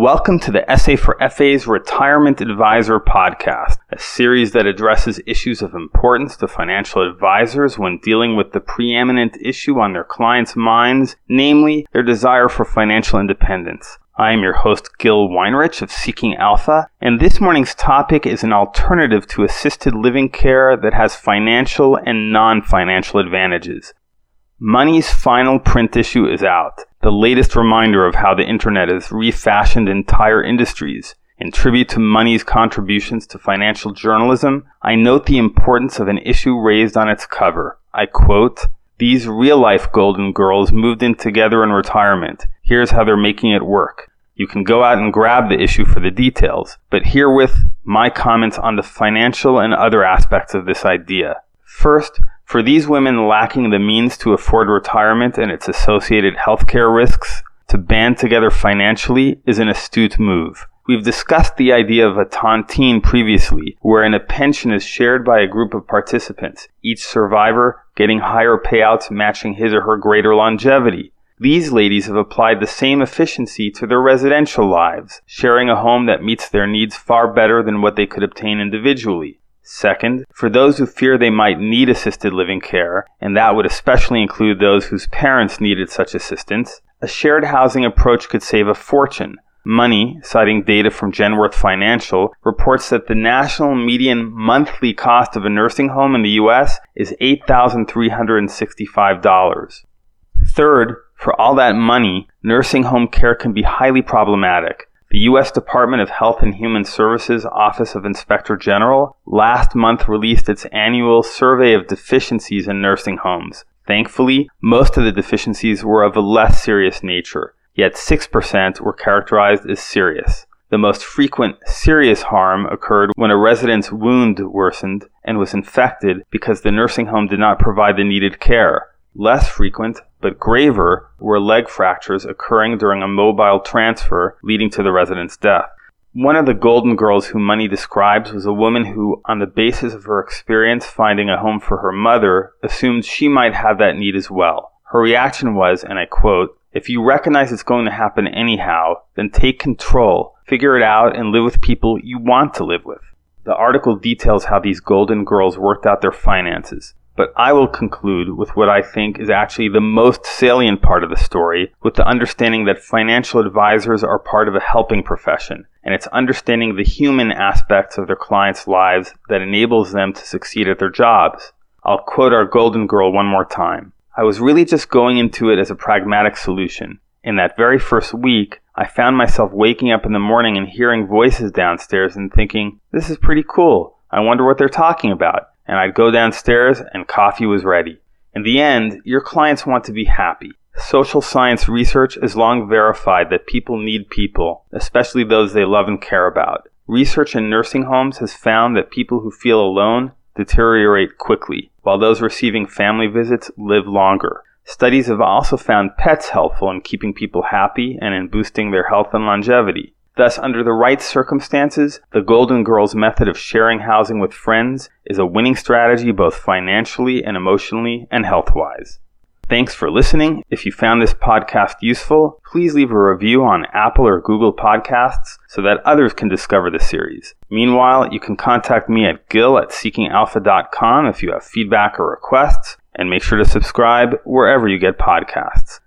Welcome to the SA for FA's Retirement Advisor podcast, a series that addresses issues of importance to financial advisors when dealing with the preeminent issue on their clients' minds, namely their desire for financial independence. I am your host, Gil Weinrich of Seeking Alpha, and this morning's topic is an alternative to assisted living care that has financial and non financial advantages. Money's final print issue is out, the latest reminder of how the internet has refashioned entire industries. In tribute to Money's contributions to financial journalism, I note the importance of an issue raised on its cover. I quote, These real life golden girls moved in together in retirement. Here's how they're making it work. You can go out and grab the issue for the details, but herewith my comments on the financial and other aspects of this idea. First, for these women lacking the means to afford retirement and its associated healthcare risks, to band together financially is an astute move. We've discussed the idea of a tontine previously, wherein a pension is shared by a group of participants, each survivor getting higher payouts matching his or her greater longevity. These ladies have applied the same efficiency to their residential lives, sharing a home that meets their needs far better than what they could obtain individually. Second, for those who fear they might need assisted living care, and that would especially include those whose parents needed such assistance, a shared housing approach could save a fortune. Money, citing data from Genworth Financial, reports that the national median monthly cost of a nursing home in the U.S. is $8,365. Third, for all that money, nursing home care can be highly problematic. The U.S. Department of Health and Human Services Office of Inspector General last month released its annual survey of deficiencies in nursing homes. Thankfully, most of the deficiencies were of a less serious nature, yet 6% were characterized as serious. The most frequent serious harm occurred when a resident's wound worsened and was infected because the nursing home did not provide the needed care. Less frequent, but graver, were leg fractures occurring during a mobile transfer leading to the resident's death. One of the golden girls whom Money describes was a woman who, on the basis of her experience finding a home for her mother, assumed she might have that need as well. Her reaction was, and I quote, if you recognize it's going to happen anyhow, then take control, figure it out, and live with people you want to live with. The article details how these golden girls worked out their finances. But I will conclude with what I think is actually the most salient part of the story, with the understanding that financial advisors are part of a helping profession, and it's understanding the human aspects of their clients' lives that enables them to succeed at their jobs. I'll quote our golden girl one more time. I was really just going into it as a pragmatic solution. In that very first week, I found myself waking up in the morning and hearing voices downstairs and thinking, this is pretty cool. I wonder what they're talking about and I'd go downstairs and coffee was ready. In the end, your clients want to be happy. Social science research has long verified that people need people, especially those they love and care about. Research in nursing homes has found that people who feel alone deteriorate quickly, while those receiving family visits live longer. Studies have also found pets helpful in keeping people happy and in boosting their health and longevity. Thus, under the right circumstances, the Golden Girls method of sharing housing with friends is a winning strategy both financially and emotionally and health wise. Thanks for listening. If you found this podcast useful, please leave a review on Apple or Google Podcasts so that others can discover the series. Meanwhile, you can contact me at gil at seekingalpha.com if you have feedback or requests, and make sure to subscribe wherever you get podcasts.